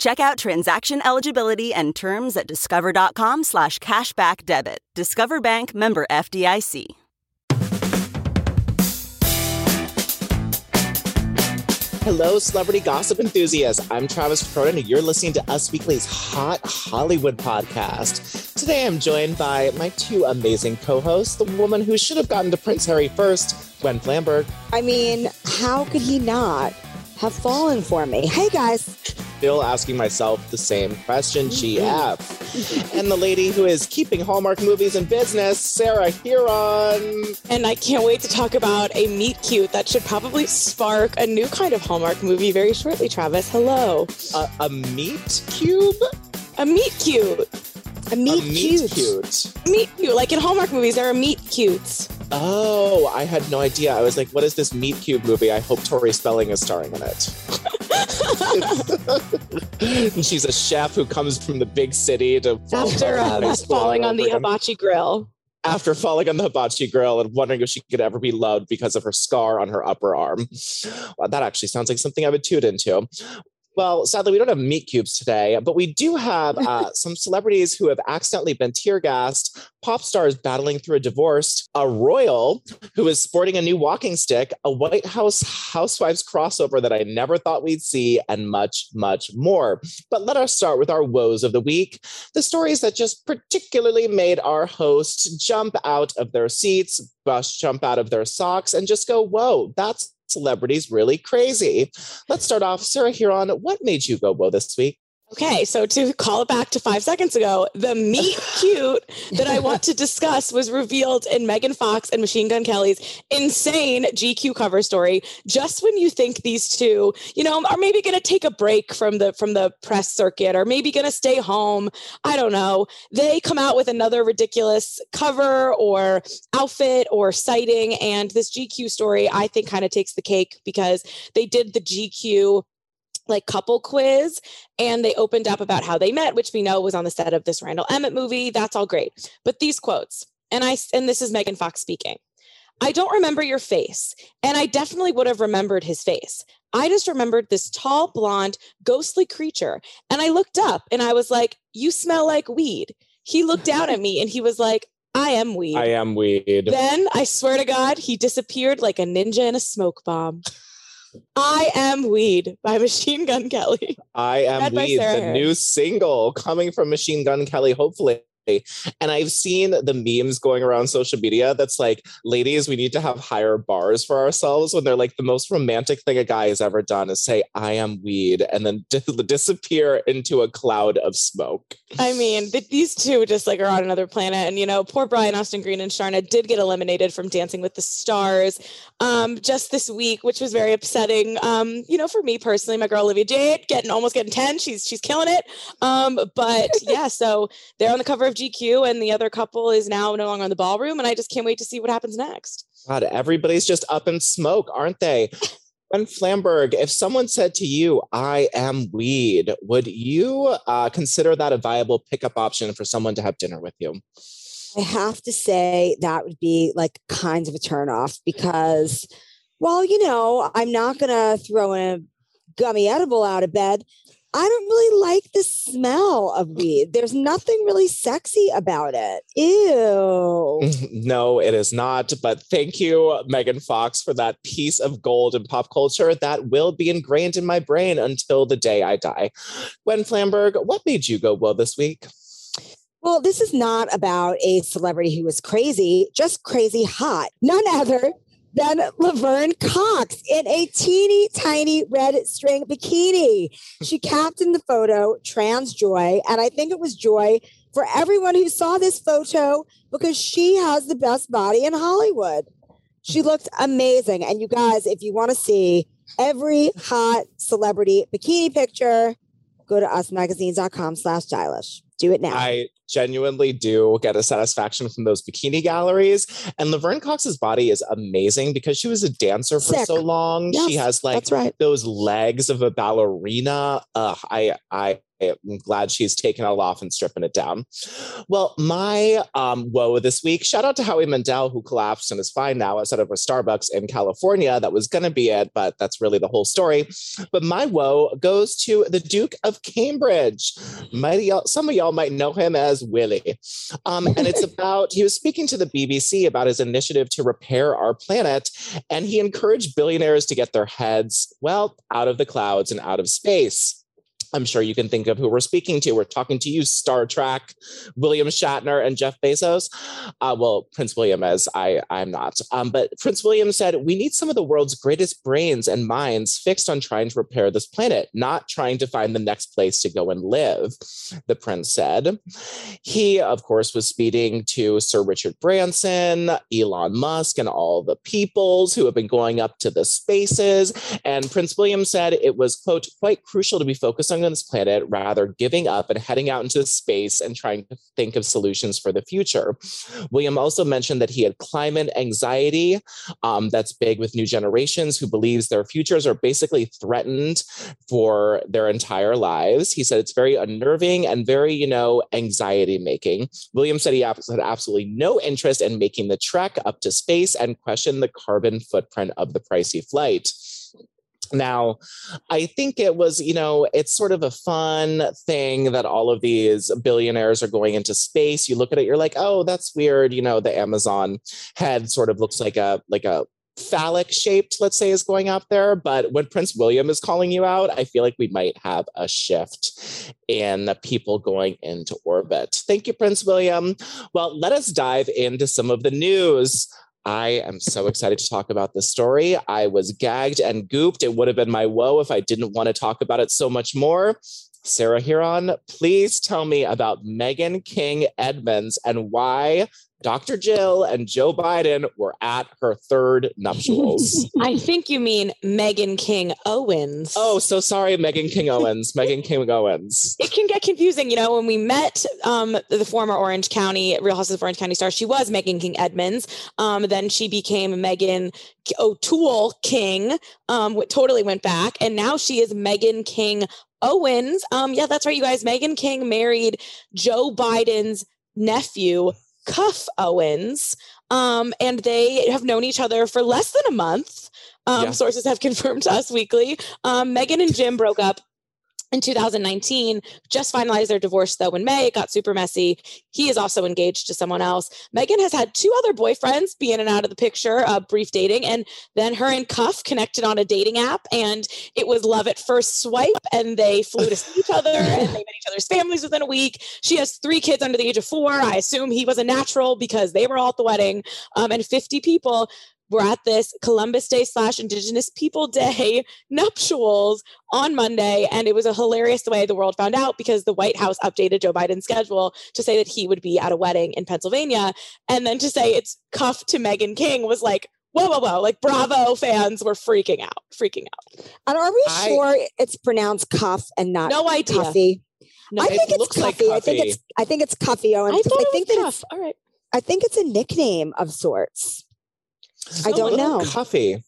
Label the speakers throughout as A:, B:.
A: Check out transaction eligibility and terms at discover.com slash cashback debit. Discover Bank member FDIC.
B: Hello, celebrity gossip enthusiasts. I'm Travis Cronin, and you're listening to Us Weekly's Hot Hollywood podcast. Today, I'm joined by my two amazing co hosts, the woman who should have gotten to Prince Harry first, Gwen Flamberg.
C: I mean, how could he not have fallen for me? Hey, guys.
B: Still asking myself the same question, GF. Mm-hmm. and the lady who is keeping Hallmark movies in business, Sarah Hearon.
D: And I can't wait to talk about a meet cute that should probably spark a new kind of Hallmark movie very shortly, Travis. Hello.
B: A, a meat cube?
D: A meat cute.
C: A meet,
B: a meat
C: cute.
B: cute.
D: Meet cute. Like in Hallmark movies, there are meet cutes.
B: Oh, I had no idea. I was like, what is this Meat Cube movie? I hope Tori Spelling is starring in it. and she's a chef who comes from the big city to
D: After um, falling on the
B: again.
D: hibachi grill.
B: After falling on the hibachi grill and wondering if she could ever be loved because of her scar on her upper arm. Well, that actually sounds like something I would tune into. Well, sadly, we don't have meat cubes today, but we do have uh, some celebrities who have accidentally been tear gassed, pop stars battling through a divorce, a royal who is sporting a new walking stick, a White House Housewives crossover that I never thought we'd see, and much, much more. But let us start with our woes of the week the stories that just particularly made our hosts jump out of their seats, bust jump out of their socks, and just go, whoa, that's celebrities really crazy. Let's start off. Sarah Hearon, what made you go whoa this week?
D: Okay, so to call it back to five seconds ago, the meet cute that I want to discuss was revealed in Megan Fox and Machine Gun Kelly's insane GQ cover story. Just when you think these two, you know, are maybe going to take a break from the from the press circuit, or maybe going to stay home, I don't know. They come out with another ridiculous cover or outfit or sighting, and this GQ story I think kind of takes the cake because they did the GQ like couple quiz and they opened up about how they met which we know was on the set of this Randall Emmett movie. That's all great. But these quotes and I and this is Megan Fox speaking. I don't remember your face and I definitely would have remembered his face. I just remembered this tall blonde ghostly creature and I looked up and I was like you smell like weed he looked down at me and he was like I am weed
B: I am weed.
D: then I swear to God, he disappeared like a ninja in a smoke bomb. I am weed by Machine Gun Kelly.
B: I am
D: Read
B: weed, the new single coming from Machine Gun Kelly, hopefully. And I've seen the memes going around social media that's like, ladies, we need to have higher bars for ourselves when they're like, the most romantic thing a guy has ever done is say, I am weed, and then di- disappear into a cloud of smoke.
D: I mean, th- these two just like are on another planet. And you know, poor Brian Austin Green and Sharna did get eliminated from Dancing with the Stars um, just this week, which was very upsetting. Um, you know, for me personally, my girl Olivia Jade getting almost getting 10. She's she's killing it. Um, but yeah, so they're on the cover of GQ, and the other couple is now no longer in the ballroom. And I just can't wait to see what happens next.
B: God, everybody's just up in smoke, aren't they? And Flamberg, if someone said to you, I am weed, would you uh, consider that a viable pickup option for someone to have dinner with you?
C: I have to say that would be like kind of a turnoff because, well, you know, I'm not going to throw a gummy edible out of bed. I don't really like the smell of weed. There's nothing really sexy about it. Ew.
B: No, it is not. But thank you, Megan Fox, for that piece of gold in pop culture that will be ingrained in my brain until the day I die. Gwen Flamberg, what made you go well this week?
C: Well, this is not about a celebrity who was crazy, just crazy hot. None other than Laverne Cox in a teeny tiny red string bikini. She captioned the photo Trans Joy, and I think it was joy for everyone who saw this photo because she has the best body in Hollywood. She looked amazing. And you guys, if you want to see every hot celebrity bikini picture, go to usmagazines.com slash stylish. Do it now.
B: I genuinely do get a satisfaction from those bikini galleries. And Laverne Cox's body is amazing because she was a dancer for
C: Sick.
B: so long.
C: Yes,
B: she has like
C: right.
B: those legs of a ballerina. Ugh, I I am glad she's taken it all off and stripping it down. Well, my um, woe this week, shout out to Howie Mandel, who collapsed and is fine now outside of a Starbucks in California. That was going to be it, but that's really the whole story. But my woe goes to the Duke of Cambridge. Y'all, some of y'all might know him as Willie. Um, and it's about, he was speaking to the BBC about his initiative to repair our planet. And he encouraged billionaires to get their heads, well, out of the clouds and out of space. I'm sure you can think of who we're speaking to. We're talking to you, Star Trek, William Shatner, and Jeff Bezos. Uh, well, Prince William, as I, I'm not. Um, but Prince William said, We need some of the world's greatest brains and minds fixed on trying to repair this planet, not trying to find the next place to go and live, the prince said. He, of course, was speaking to Sir Richard Branson, Elon Musk, and all the peoples who have been going up to the spaces. And Prince William said it was, quote, quite crucial to be focused on this planet, rather giving up and heading out into space and trying to think of solutions for the future. William also mentioned that he had climate anxiety. Um, that's big with new generations who believes their futures are basically threatened for their entire lives. He said it's very unnerving and very, you know, anxiety making. William said he had absolutely no interest in making the trek up to space and questioned the carbon footprint of the pricey flight. Now, I think it was, you know, it's sort of a fun thing that all of these billionaires are going into space. You look at it, you're like, oh, that's weird. You know, the Amazon head sort of looks like a like a phallic shaped, let's say, is going out there. But when Prince William is calling you out, I feel like we might have a shift in the people going into orbit. Thank you, Prince William. Well, let us dive into some of the news. I am so excited to talk about this story. I was gagged and gooped. It would have been my woe if I didn't want to talk about it so much more. Sarah Hearon, please tell me about Megan King Edmonds and why Dr. Jill and Joe Biden were at her third nuptials.
D: I think you mean Megan King Owens.
B: oh, so sorry, Megan King Owens. Megan King Owens.
D: it can get confusing. You know, when we met um, the former Orange County Real Houses of Orange County star, she was Megan King Edmonds. Um, then she became Megan O'Toole King. Um, totally went back, and now she is Megan King Owens. Um, yeah, that's right, you guys. Megan King married Joe Biden's nephew, Cuffe Owens. Um, and they have known each other for less than a month. Um,
B: Yeah.
D: Sources have confirmed to us weekly. Um, Megan and Jim broke up in 2019, just finalized their divorce though in May. It got super messy. He is also engaged to someone else. Megan has had two other boyfriends be in and out of the picture, uh, brief dating, and then her and Cuffe connected on a dating app, and it was love at first swipe. And they flew to see each other, and they met each other's families within a week. She has three kids under the age of four. I assume he was a natural because they were all at the wedding, um, and 50 people were at this Columbus Day slash Indigenous People Day nuptials on Monday. And it was a hilarious way the world found out because the White House updated Joe Biden's schedule to say that he would be at a wedding in Pennsylvania. And then to say it's cuffed to Megan King was like, whoa, whoa, whoa. Like Bravo fans were freaking out, freaking out.
C: And are we
B: I-
C: sure it's pronounced cuff and not
D: No idea.
C: Cuffy?
D: No,
C: I
B: it
C: think it's
B: looks like
C: Cuffy. I think
B: Cuffy.
C: it's I think it's Cuffy Owens.
D: I
C: 'cause
D: thought
C: I
D: it
C: think
D: was
C: that
D: cuff.
C: it's
D: All right.
C: I think it's a nickname of sorts. I don't know.
B: Coffee.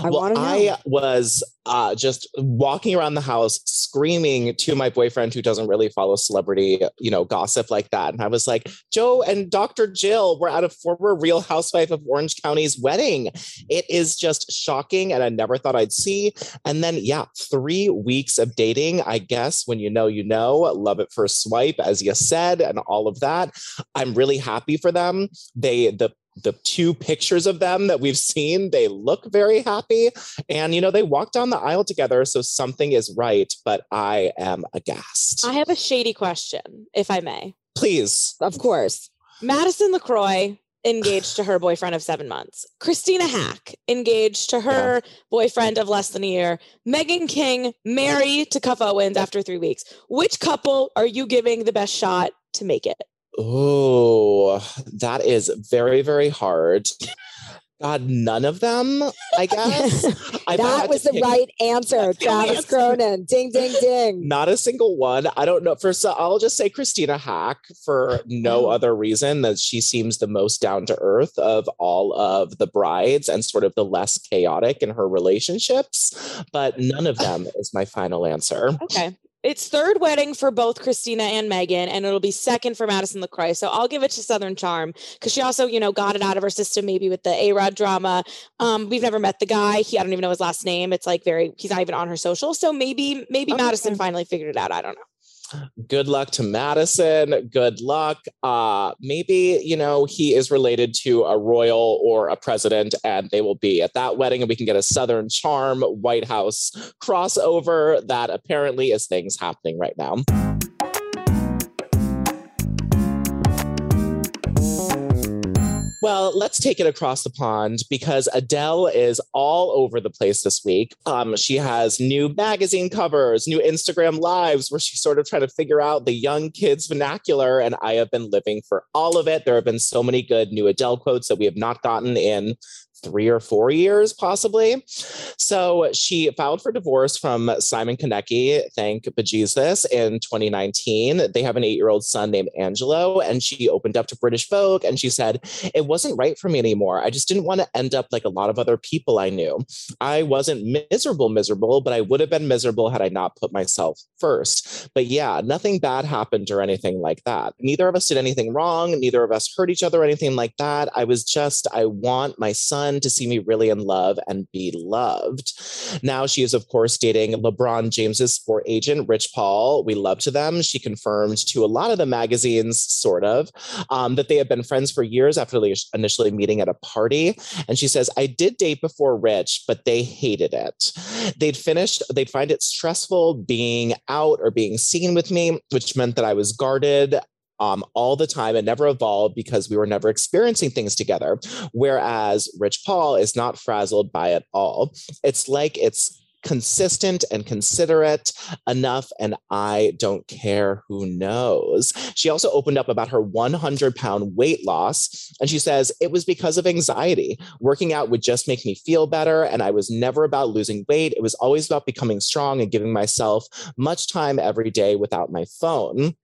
C: I
B: well. I was uh, just walking around the house screaming to my boyfriend who doesn't really follow celebrity, you know, gossip like that. And I was like, Joe and Dr. Jill were at a former real housewife of Orange County's wedding. It is just shocking. And I never thought I'd see. And then, yeah, three weeks of dating. I guess when you know, you know, love at first swipe, as you said, and all of that. I'm really happy for them. They, the, the two pictures of them that we've seen, they look very happy. And, you know, they walk down the aisle together. So something is right, but I am aghast.
D: I have a shady question, if I may.
B: Please.
C: Of course.
D: Madison LeCroy engaged to her boyfriend of seven months. Christina Haack engaged to her boyfriend of less than a year. Megan King married to Cuffe Owens after three weeks. Which couple are you giving the best shot to make it?
B: Oh, that is very, very hard. God, none of them, I guess. I
C: that was the right answer. Travis Cronin. Ding, ding, ding.
B: Not a single one. I don't know. First, I'll just say Christina Haack for no oh. other reason that she seems the most down to earth of all of the brides and sort of the less chaotic in her relationships. But none of them is my final answer.
D: Okay. It's third wedding for both Christina and Megan, and it'll be second for Madison LeCroy. So I'll give it to Southern Charm because she also, you know, got it out of her system maybe with the A Rod drama. Um, we've never met the guy. He, I don't even know his last name. It's like very, he's not even on her social. So maybe, maybe
B: Okay.
D: Madison finally figured it out. I don't know.
B: Good luck to Madison. Good luck. Uh, maybe, you know, he is related to a royal or a president, and they will be at that wedding, and we can get a Southern Charm White House crossover that apparently is things happening right now. Well, let's take it across the pond because Adele is all over the place this week. Um, she has new magazine covers, new Instagram lives where she's sort of trying to figure out the young kids' vernacular. And I have been living for all of it. There have been so many good new Adele quotes that we have not gotten in three or four years, possibly. So she filed for divorce from Simon Konecki, thank bejesus, in 2019. They have an eight year old son named Angelo, and she opened up to British Vogue and she said, It wasn't right for me anymore. I just didn't want to end up like a lot of other people I knew. I wasn't miserable, miserable, but I would have been miserable had I not put myself first. But yeah, nothing bad happened or anything like that. Neither of us did anything wrong. Neither of us hurt each other or anything like that. I was just, I want my son to see me really in love and be loved. Now she is, of course, dating LeBron James's sport agent, Rich Paul. We love to them. She confirmed to a lot of the magazines, sort of, um, that they have been friends for years after initially meeting at a party. And she says, I did date before Rich, but they hated it. They'd finished, they'd find it stressful being out or being seen with me, which meant that I was guarded um, all the time and never evolved because we were never experiencing things together. Whereas Rich Paul is not frazzled by it all. It's like it's consistent and considerate enough, and I don't care who knows. She also opened up about her 100 pound weight loss, and she says it was because of anxiety. Working out would just make me feel better, and I was never about losing weight. It was always about becoming strong and giving myself much time every day without my phone.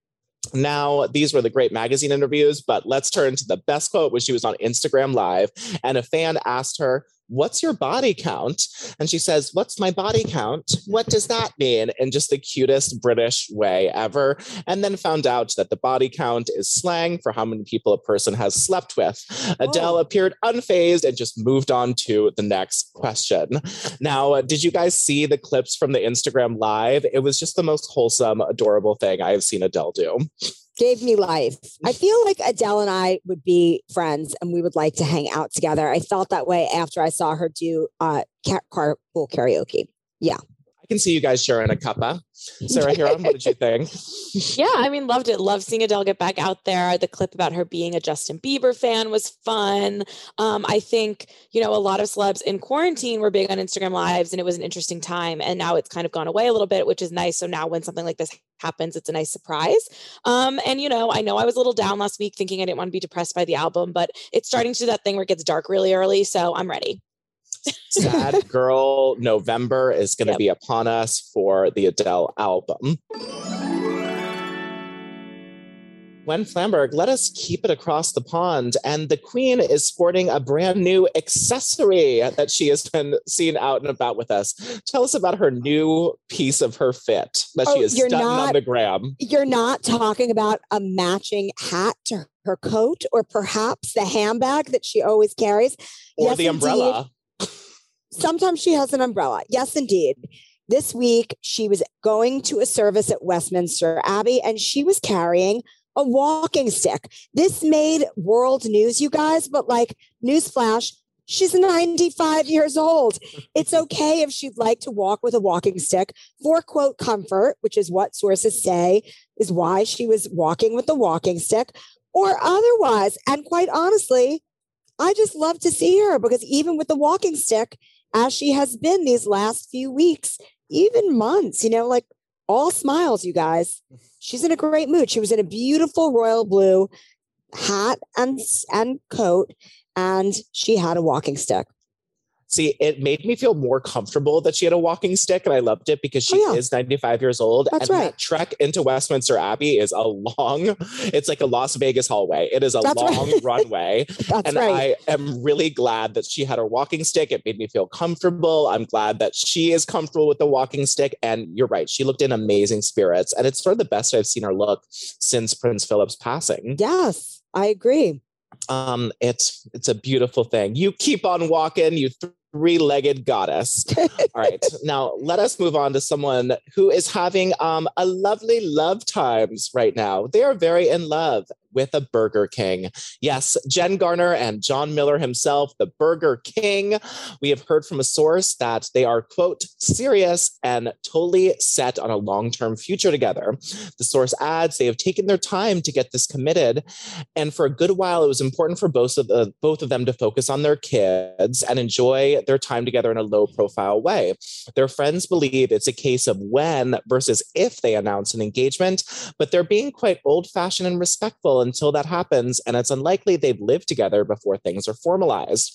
B: Now, these were the great magazine interviews, but let's turn to the best quote when she was on Instagram Live. And a fan asked her, What's your body count? And she says, What's my body count? What does that mean? In just the cutest British way ever. And then found out that the body count is slang for how many people a person has slept with. Adele appeared unfazed and just moved on to the next question. Now, uh, did you guys see the clips from the Instagram Live? It was just the most wholesome, adorable thing I have seen Adele do.
C: Gave me life. I feel like Adele and I would be friends and we would like to hang out together. I felt that way after I saw her do uh, car- carpool karaoke. Yeah.
B: I can see you guys sharing a cuppa. Sarah Hearon, what did you think?
D: Yeah, I mean, loved it. Loved seeing Adele get back out there. The clip about her being a Justin Bieber fan was fun. Um, I think, you know, a lot of celebs in quarantine were big on Instagram lives and it was an interesting time. And now it's kind of gone away a little bit, which is nice. So now when something like this happens, it's a nice surprise. Um, and, you know, I know I was a little down last week thinking I didn't want to be depressed by the album, but it's starting to do that thing where it gets dark really early. So I'm ready.
B: Sad Girl November is going to
D: Yep.
B: be upon us for the Adele album. Gwen Flamberg, let us keep it across the pond. And the Queen is sporting a brand new accessory that she has been seen out and about with us. Tell us about her new piece of her fit that she
C: Oh,
B: is
C: you're
B: stunting on the gram.
C: You're not talking about a matching hat to her coat or perhaps the handbag that she always carries.
B: Or
C: Yes,
B: the
C: indeed. Sometimes she has an umbrella. Yes, indeed. This week, she was going to a service at Westminster Abbey and she was carrying a walking stick. This made world news, you guys, but like, newsflash, She's 95 years old. It's okay if she'd like to walk with a walking stick for quote comfort, which is what sources say is why she was walking with the walking stick, or otherwise. And quite honestly, I just love to see her because even with the walking stick, as she has been these last few weeks, even months, you know, like all smiles, you guys. She's in a great mood. She was in a beautiful royal blue hat and and coat, and she had a walking stick.
B: See, it made me feel more comfortable that she had a walking stick, and I loved it because she
C: Oh, yeah.
B: is 95 years old.
C: That's
B: and
C: right.
B: that trek into Westminster Abbey is a long, it's like a Las Vegas hallway. It is a
C: That's right.
B: long runway.
C: That's
B: and
C: right.
B: I am really glad that she had her walking stick. It made me feel comfortable. I'm glad that she is comfortable with the walking stick. And you're right, she looked in amazing spirits. And it's sort of the best I've seen her look since Prince Philip's passing.
C: yes, I agree.
B: Um, it's it's a beautiful thing. You keep on walking, you three-legged goddess. All right, now let us move on to someone who is having um a lovely love times right now. They are very in love with a Burger King. Yes, Jen Garner and John Miller himself, the Burger King. We have heard from a source that they are quote serious and totally set on a long-term future together. The source adds they have taken their time to get this committed and for a good while, it was important for both of the, both of them to focus on their kids and enjoy their time together in a low profile way. Their friends believe it's a case of when versus if they announce an engagement, but they're being quite old fashioned and respectful until that happens. And it's unlikely they've lived together before things are formalized.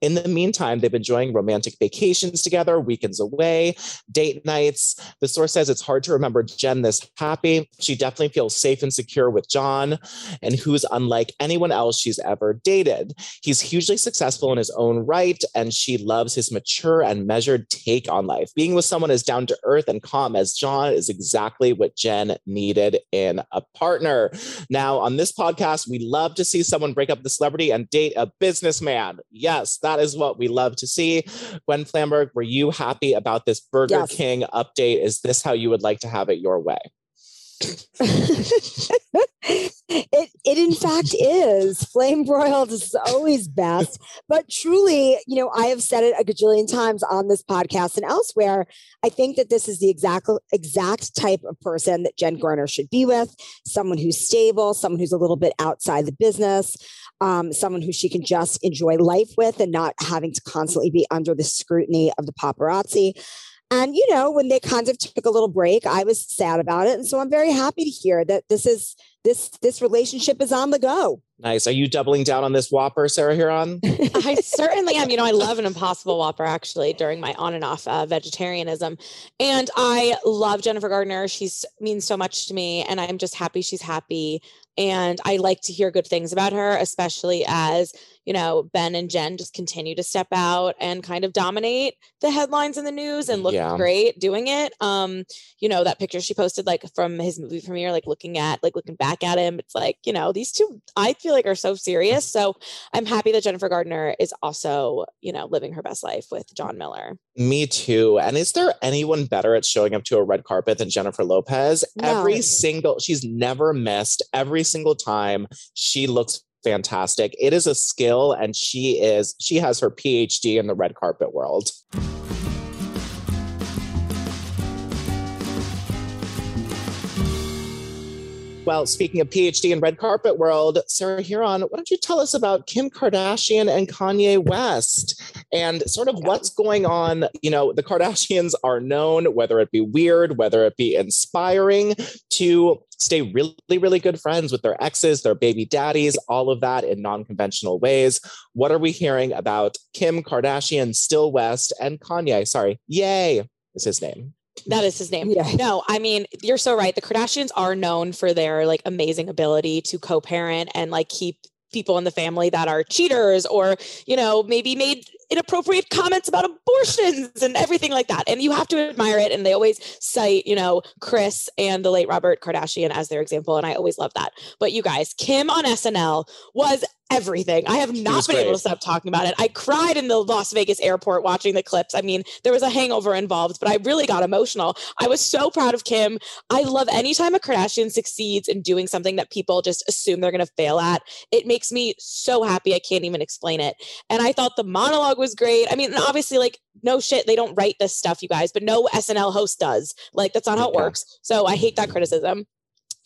B: In the meantime, they've been enjoying romantic vacations together, weekends away, date nights. The source says it's hard to remember Jen this happy. She definitely feels safe and secure with John and who's unlike anyone else she's ever dated. He's hugely successful in his own right, and she loves his mature and measured take on life. Being with someone as down to earth and calm as John is exactly what Jen needed in a partner. Now, on this podcast, we love to see someone break up the celebrity and date a businessman. Yes, that is what we love to see. Gwen Flamberg, were you happy about this Burger
C: Yes.
B: King update? Is this how you would like to have it your way?
C: It it in fact is. Flame broiled is always best. But truly you know i have said it a gajillion times on this podcast and elsewhere. I think that this is the exact exact type of person that jen garner should be with. Someone who's stable someone who's a little bit outside the business um, someone who she can just enjoy life with and not having to constantly be under the scrutiny of the paparazzi and you know, when they kind of took a little break, I was sad about it. And so I'm very happy to hear that this is this this relationship is on the go.
B: Nice. Are you doubling down on this Whopper, Sarah Hearon?
D: I certainly am. You know, I love an Impossible Whopper actually during my on and off uh, vegetarianism, and I love Jennifer Gardner. She's means so much to me, and I'm just happy she's happy. And I like to hear good things about her, especially as you know Ben and Jen just continue to step out and kind of dominate the headlines in the news and look
B: Yeah.
D: great doing it. Um, you know that picture she posted like from his movie premiere, like looking at like looking back at him. It's like you know these two I feel like are so serious. So I'm happy that Jennifer Gardner is also, you know, living her best life with John Miller.
B: Me too. And is there anyone better at showing up to a red carpet than Jennifer Lopez?
C: No.
B: Every single, she's never missed. Every single time she looks fantastic. It is a skill, and she is, she has her PhD in the red carpet world. Well, speaking of PhD in red carpet world, Sarah Hearon, why don't you tell us about Kim Kardashian and Kanye West and sort of what's going on? You know, the Kardashians are known, whether it be weird, whether it be inspiring, to stay really, really good friends with their exes, their baby daddies, all of that in non conventional ways. What are we hearing about Kim Kardashian, Still West, and Kanye? Sorry, Ye is his name.
D: That is his name.
C: Yeah.
D: No, I mean, you're so right. The Kardashians are known for their like amazing ability to co-parent and like keep people in the family that are cheaters or, you know, maybe made inappropriate comments about abortions and everything like that. And you have to admire it. And they always cite, you know, Kris and the late Robert Kardashian as their example. And I always love that. But you guys, Kim on SNL was everything. I have not been able to stop talking about it. I cried in the Las Vegas airport watching the clips. I mean, there was a hangover involved, but I really got emotional. I was so proud of Kim. I love anytime a Kardashian succeeds in doing something that people just assume they're going to fail at. It makes me so happy. I can't even explain it. And I thought the monologue was great. I mean, obviously, like, no shit, they don't write this stuff, you guys, but no SNL host does. Like, that's not how it
B: Yeah.
D: works. So I hate that criticism.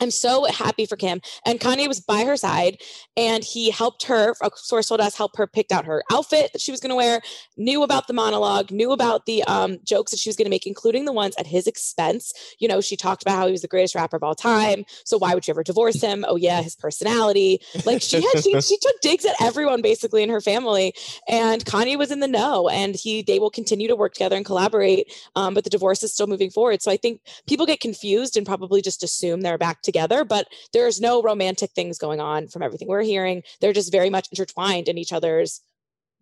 D: I'm so happy for Kim. And Kanye was by her side and he helped her, a source told us, help her picked out her outfit that she was going to wear, knew about the monologue, knew about the um, jokes that she was going to make, including the ones at his expense. You know, she talked about how he was the greatest rapper of all time. So why would you ever divorce him? Oh, yeah, his personality. Like she had, she, she took digs at everyone basically in her family. And Kanye was in the know and he, they will continue to work together and collaborate. Um, but the divorce is still moving forward. So I think people get confused and probably just assume they're back together, but there's no romantic things going on from everything we're hearing. They're just very much intertwined in each other's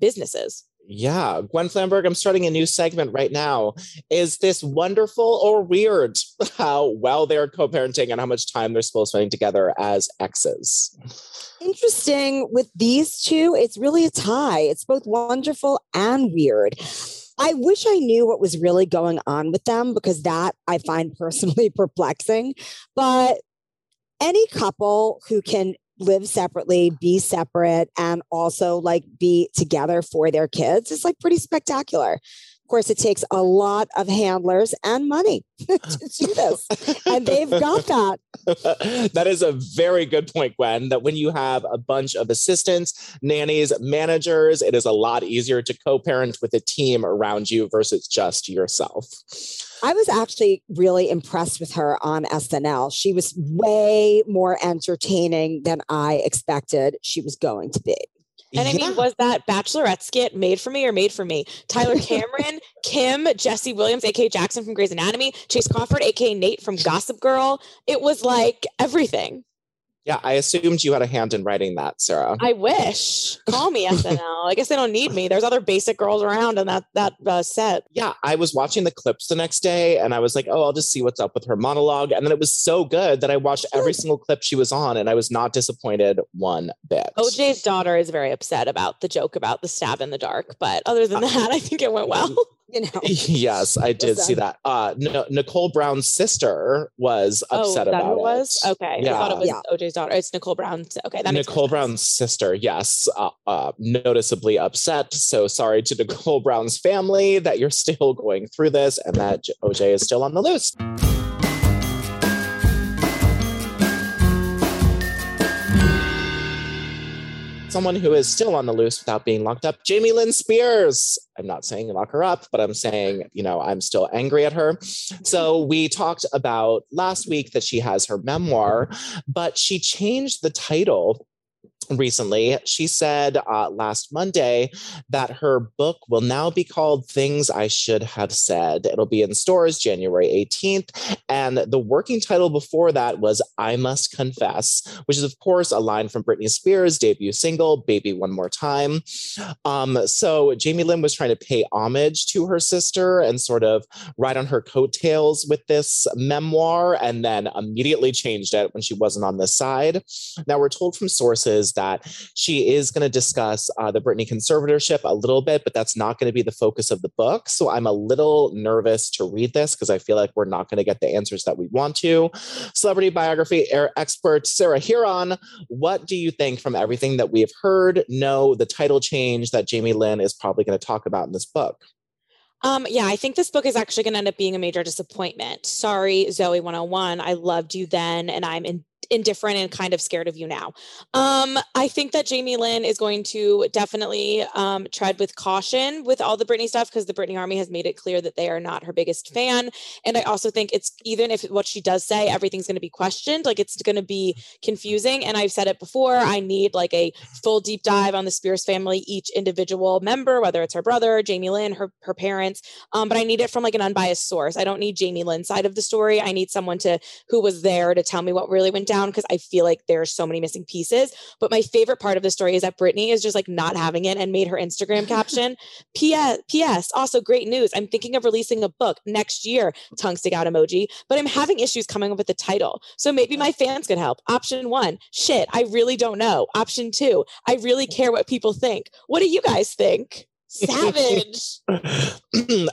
D: businesses.
B: Yeah, Gwen Flamberg, I'm starting a new segment right now. Is this wonderful or weird how well they're co parenting and how much time they're still spending together as exes?
C: Interesting with these two, it's really a tie. It's both wonderful and weird. I wish I knew what was really going on with them because that I find personally perplexing. But any couple who can live separately, be separate, and also like be together for their kids is like pretty spectacular. Of course, it takes a lot of handlers and money to do this. And they've got that.
B: that is a very good point, Gwen. That when you have a bunch of assistants, nannies, managers, it is a lot easier to co parent with a team around you versus just yourself.
C: I was actually really impressed with her on SNL. She was way more entertaining than I expected she was going to be.
D: And I mean, was that Bachelorette skit made for me or made for me? Tyler Cameron, Kim, Jesse Williams, aka Jackson from Grey's Anatomy, Chace Crawford, aka Nate from Gossip Girl. It was like everything.
B: Yeah, I assumed you had a hand in writing that, Sarah.
D: I wish. Call me SNL. I guess they don't need me. There's other basic girls around in that that uh, set.
B: yeah, I was watching the clips the next day and I was like, oh, I'll just see what's up with her monologue. And then it was so good that I watched every single clip she was on and I was not disappointed one bit.
D: OJ's daughter is very upset about the joke about the stab in the dark, but other than that, I think it went well.
C: You know,
B: yes, I did see that. Uh, Nicole Brown's sister was
D: oh,
B: upset
D: that
B: about
D: it was? Okay. I thought it was
C: Yeah.
D: OJ's daughter. It's Nicole Brown's. Okay. That
B: Nicole
D: more sense.
B: Brown's sister, yes, uh, uh, noticeably upset. So sorry to Nicole Brown's family that you're still going through this and that OJ is still on the loose. Someone who is still on the loose without being locked up, Jamie Lynn Spears. I'm not saying lock her up, but I'm saying, you know, I'm still angry at her. So we talked about last week that she has her memoir, but she changed the title recently. She said uh, last Monday that her book will now be called Things I Should Have Said. It'll be in stores January 18th. And the working title before that was I Must Confess, which is, of course, a line from Britney Spears' debut single, Baby One More Time. Um, so Jamie Lynn was trying to pay homage to her sister and sort of ride on her coattails with this memoir and then immediately changed it when she wasn't on this side. Now, we're told from sources that she is going to discuss uh, the Britney conservatorship a little bit, but that's not going to be the focus of the book. So I'm a little nervous to read this because I feel like we're not going to get the answers that we want to. Celebrity biography expert Sarah Hearon, what do you think from everything that we've heard? No, the title change that Jamie Lynn is probably going to talk about in this book.
D: Um, yeah, I think this book is actually going to end up being a major disappointment. Sorry, Zoey 101. I loved you then, and I'm in, indifferent and kind of scared of you now. Um, I think that Jamie Lynn is going to definitely um, tread with caution with all the Britney stuff because the Britney Army has made it clear that they are not her biggest fan. And I also think it's even if what she does say, everything's going to be questioned, like it's going to be confusing. And I've said it before, I need like a full deep dive on the Spears family, each individual member, whether it's her brother, Jamie Lynn, her her parents. Um, but I need it from like an unbiased source. I don't need Jamie Lynn's side of the story. I need someone to who was there to tell me what really went down down because I feel like there are so many missing pieces. But my favorite part of the story is that Britney is just like not having it and made her Instagram caption P.S. P.S. Also, great news. I'm thinking of releasing a book next year, tongue stick out emoji, but I'm having issues coming up with the title. So maybe my fans could help. Option one, shit, I really don't know. Option two, I really care what people think. What do you guys think? Savage.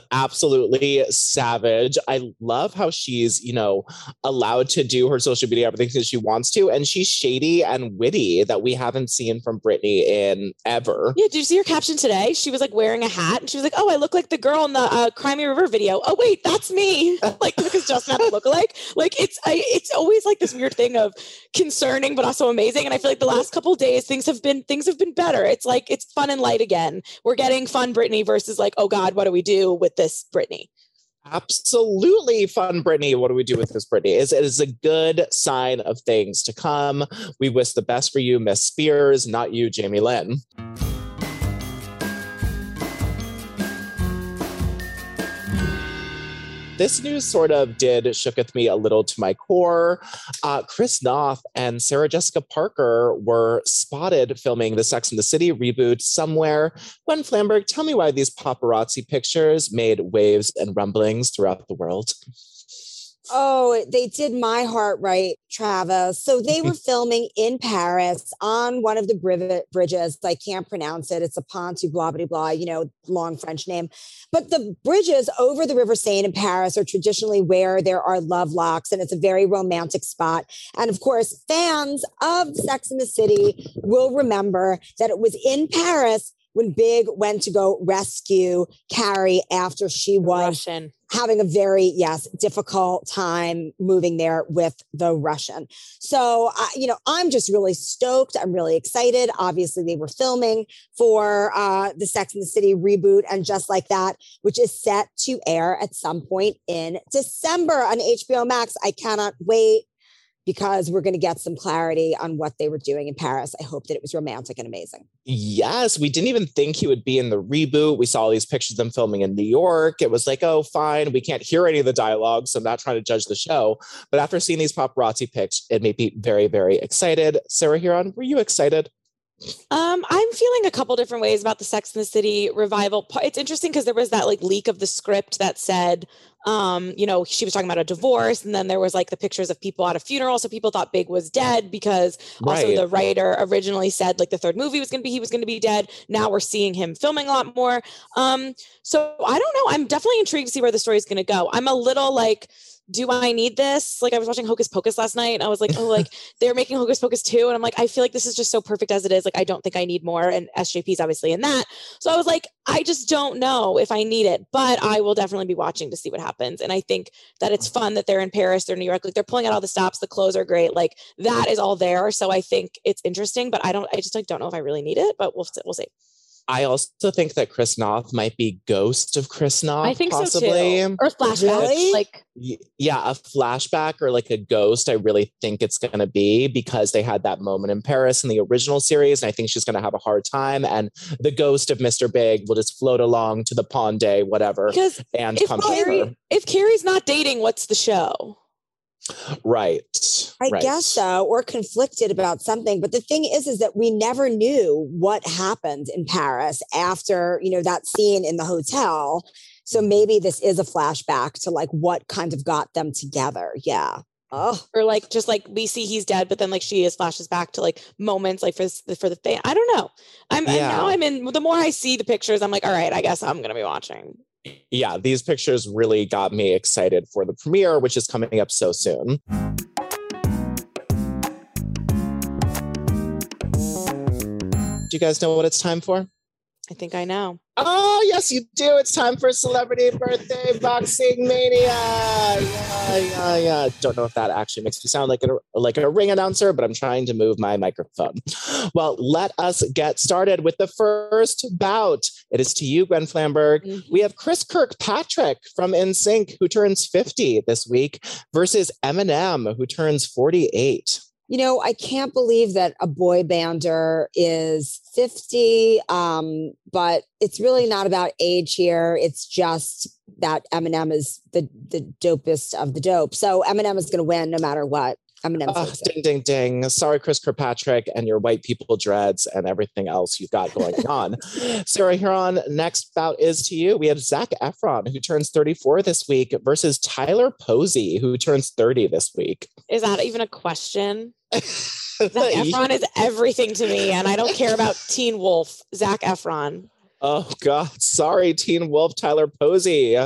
B: Absolutely savage. I love how she's, you know, allowed to do her social media everything that she wants to. And she's shady and witty that we haven't seen from Britney in ever.
D: Yeah, did you see her caption today? She was like wearing a hat and she was like, Oh, I look like the girl in the uh, Crimey River video. Oh, wait, that's me. like, because Justin had a look-alike. Like, it's I, it's always like this weird thing of concerning, but also amazing. And I feel like the last couple days, things have been things have been better. It's like it's fun and light again. We're getting fun Britney versus like, oh God, what do we do with this Britney?
B: Absolutely fun, Britney. What do we do with this, Britney? Is it is a good sign of things to come. We wish the best for you, Miss Spears, not you, Jamie Lynn. This news sort of did shooketh me a little to my core. Uh, Chris Noth and Sarah Jessica Parker were spotted filming the Sex and the City reboot somewhere. Gwen Flamberg, tell me why these paparazzi pictures made waves and rumblings throughout the world.
C: Oh, they did my heart right, Travis. So they were filming in Paris on one of the bridges. I can't pronounce it. It's a pont blah, blah, blah, you know, long French name. But the bridges over the River Seine in Paris are traditionally where there are love locks, and it's a very romantic spot. And of course, fans of Sex in the City will remember that it was in Paris when Big went to go rescue Carrie after she was
D: Russian.
C: having a very, yes, difficult time moving there with the Russian. So, uh, you know, I'm just really stoked. I'm really excited. Obviously, they were filming for uh, the Sex and the City reboot and just like that, which is set to air at some point in December on HBO Max. I cannot wait because we're going to get some clarity on what they were doing in Paris. I hope that it was romantic and amazing.
B: Yes, we didn't even think he would be in the reboot. We saw all these pictures of them filming in New York. It was like, oh, fine. We can't hear any of the dialogue, so I'm not trying to judge the show. But after seeing these paparazzi pics, it made me very, very excited. Sarah Hearon, were you excited?
D: Um, I'm feeling a couple different ways about the Sex and the City revival. It's interesting because there was that like leak of the script that said, um, you know, she was talking about a divorce, and then there was like the pictures of people at a funeral. So people thought Big was dead because also right. the writer originally said like the third movie was going to be he was going to be dead. Now we're seeing him filming a lot more. Um, so I don't know. I'm definitely intrigued to see where the story is going to go. I'm a little like do I need this? Like I was watching Hocus Pocus last night and I was like, oh, like they're making Hocus Pocus 2. And I'm like, I feel like this is just so perfect as it is. Like, I don't think I need more. And SJP's obviously in that. So I was like, I just don't know if I need it, but mm-hmm. I will definitely be watching to see what happens. And I think that it's fun that they're in Paris, they're in New York, like they're pulling out all the stops, the clothes are great. Like that is all there. So I think it's interesting, but I don't, I just like don't know if I really need it, but we'll, we'll see.
B: I also think that Chris Noth might be ghost of Chris Noth.
D: I think
B: possibly.
D: so too. Or flashback. Really? Like
B: yeah, a flashback or like a ghost. I really think it's going to be because they had that moment in Paris in the original series, and I think she's going to have a hard time. And the ghost of Mr. Big will just float along to the pond day, whatever, because and come
D: Carrie, If Carrie's not dating, what's the show?
B: Right.
C: I
B: right.
C: guess so, or conflicted about something. But the thing is, is that we never knew what happened in Paris after, you know, that scene in the hotel. So mm-hmm. maybe this is a flashback to like what kind of got them together. Yeah.
D: Oh. Or like just like we see he's dead, but then like she is flashes back to like moments like for the, for the fan. I don't know. I'm yeah. now I'm in. The more I see the pictures, I'm like, all right, I guess I'm gonna be watching
B: yeah, these pictures really got me excited for the premiere, which is coming up so soon. Do you guys know what it's time for?
D: I think I know.
B: Oh, yes, you do. It's time for Celebrity Birthday Boxing Mania. Yeah, yeah, yeah. Don't know if that actually makes me sound like a, like a ring announcer, but I'm trying to move my microphone. Well, let us get started with the first bout. It is to you, Gwen Flamberg. Mm-hmm. We have Chris Kirkpatrick from NSYNC, who turns 50 this week, versus Eminem, who turns 48
C: you know, I can't believe that a boy bander is 50. Um, but it's really not about age here. It's just that Eminem is the the dopest of the dope. So Eminem is going to win no matter what. Eminem.
B: Oh,
C: says so.
B: ding, ding, ding. Sorry, Chris Kirkpatrick and your white people dreads and everything else you've got going on. Sarah Hearon, next bout is to you. We have Zac Efron, who turns 34 this week, versus Tyler Posey, who turns 30 this week.
D: Is that even a question? Zac Efron is everything to me, and I don't care about Teen Wolf. Zac Efron.
B: Oh God, sorry, Teen Wolf Tyler Posey.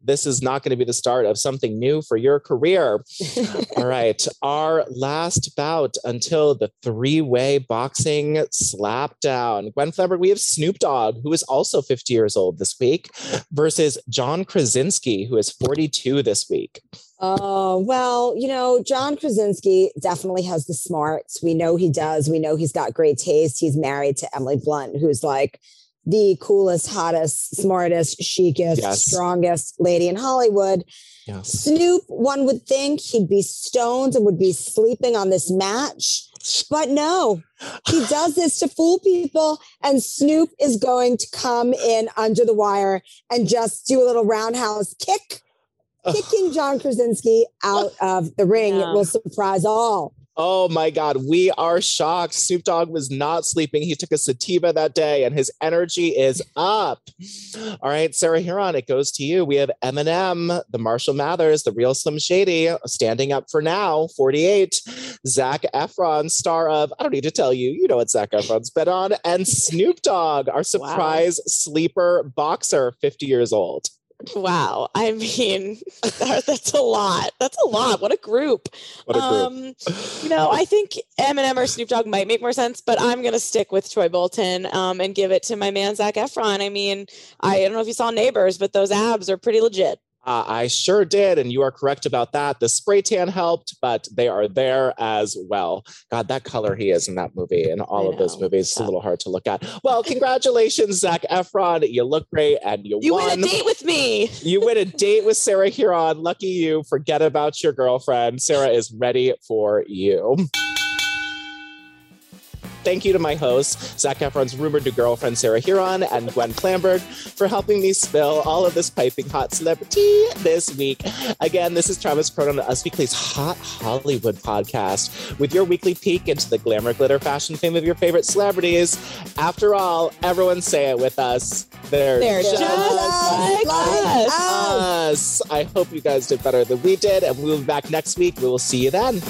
B: This is not going to be the start of something new for your career. All right, our last bout until the three-way boxing slapdown. Gwen Flamberg, we have Snoop Dogg, who is also 50 years old this week, versus John Krasinski, who is 42 this week.
C: Oh, well, you know, John Krasinski definitely has the smarts. We know he does. We know he's got great taste. He's married to Emily Blunt, who's like the coolest, hottest, smartest, chicest,
B: Yes.
C: strongest lady in Hollywood.
B: Yes.
C: Snoop, one would think he'd be stoned and would be sleeping on this match. But no, he does this to fool people. And Snoop is going to come in under the wire and just do a little roundhouse kick, kicking John Krasinski out of the ring.
D: Yeah.
C: It will surprise all.
B: Oh my God, we are shocked. Snoop Dogg was not sleeping. He took a sativa that day and his energy is up. All right, Sarah Hearon, it goes to you. We have Eminem, the Marshall Mathers, the real Slim Shady, standing up for now, 48. Zac Efron, star of, I don't need to tell you, you know what Zac Efron's been on, and Snoop Dogg, our surprise sleeper boxer, 50 years old.
D: Wow. I mean, that's a lot. That's a lot. What a group.
B: What a group.
D: Um, you know, I think Eminem or Snoop Dogg might make more sense, but I'm gonna stick with Troy Bolton um, and give it to my man Zac Efron. I mean, I don't know if you saw Neighbors, but those abs are pretty legit.
B: Uh, I sure did. And you are correct about that. The spray tan helped, but they are there as well. God, that color he is in that movie and all of those movies is a little hard to look at. Well, congratulations, Zac Efron. You look great and you,
D: You
B: won.
D: win a date with me.
B: You win a date with Sarah Hearon. Lucky you. Forget about your girlfriend. Sarah is ready for you. Thank you to my hosts, Zac Efron's rumored new girlfriend, Sarah Hearon, and Gwen Flamberg, for helping me spill all of this piping hot celebrity this week. Again, this is Travis Cronin, Us Weekly's Hot Hollywood podcast, with your weekly peek into the glamour, glitter, fashion fame of your favorite celebrities. After all, everyone say it with us. They're,
D: They're
B: just,
D: just like us.
C: us.
B: us. I hope you guys did better than we did, and we'll be back next week. We will see you then.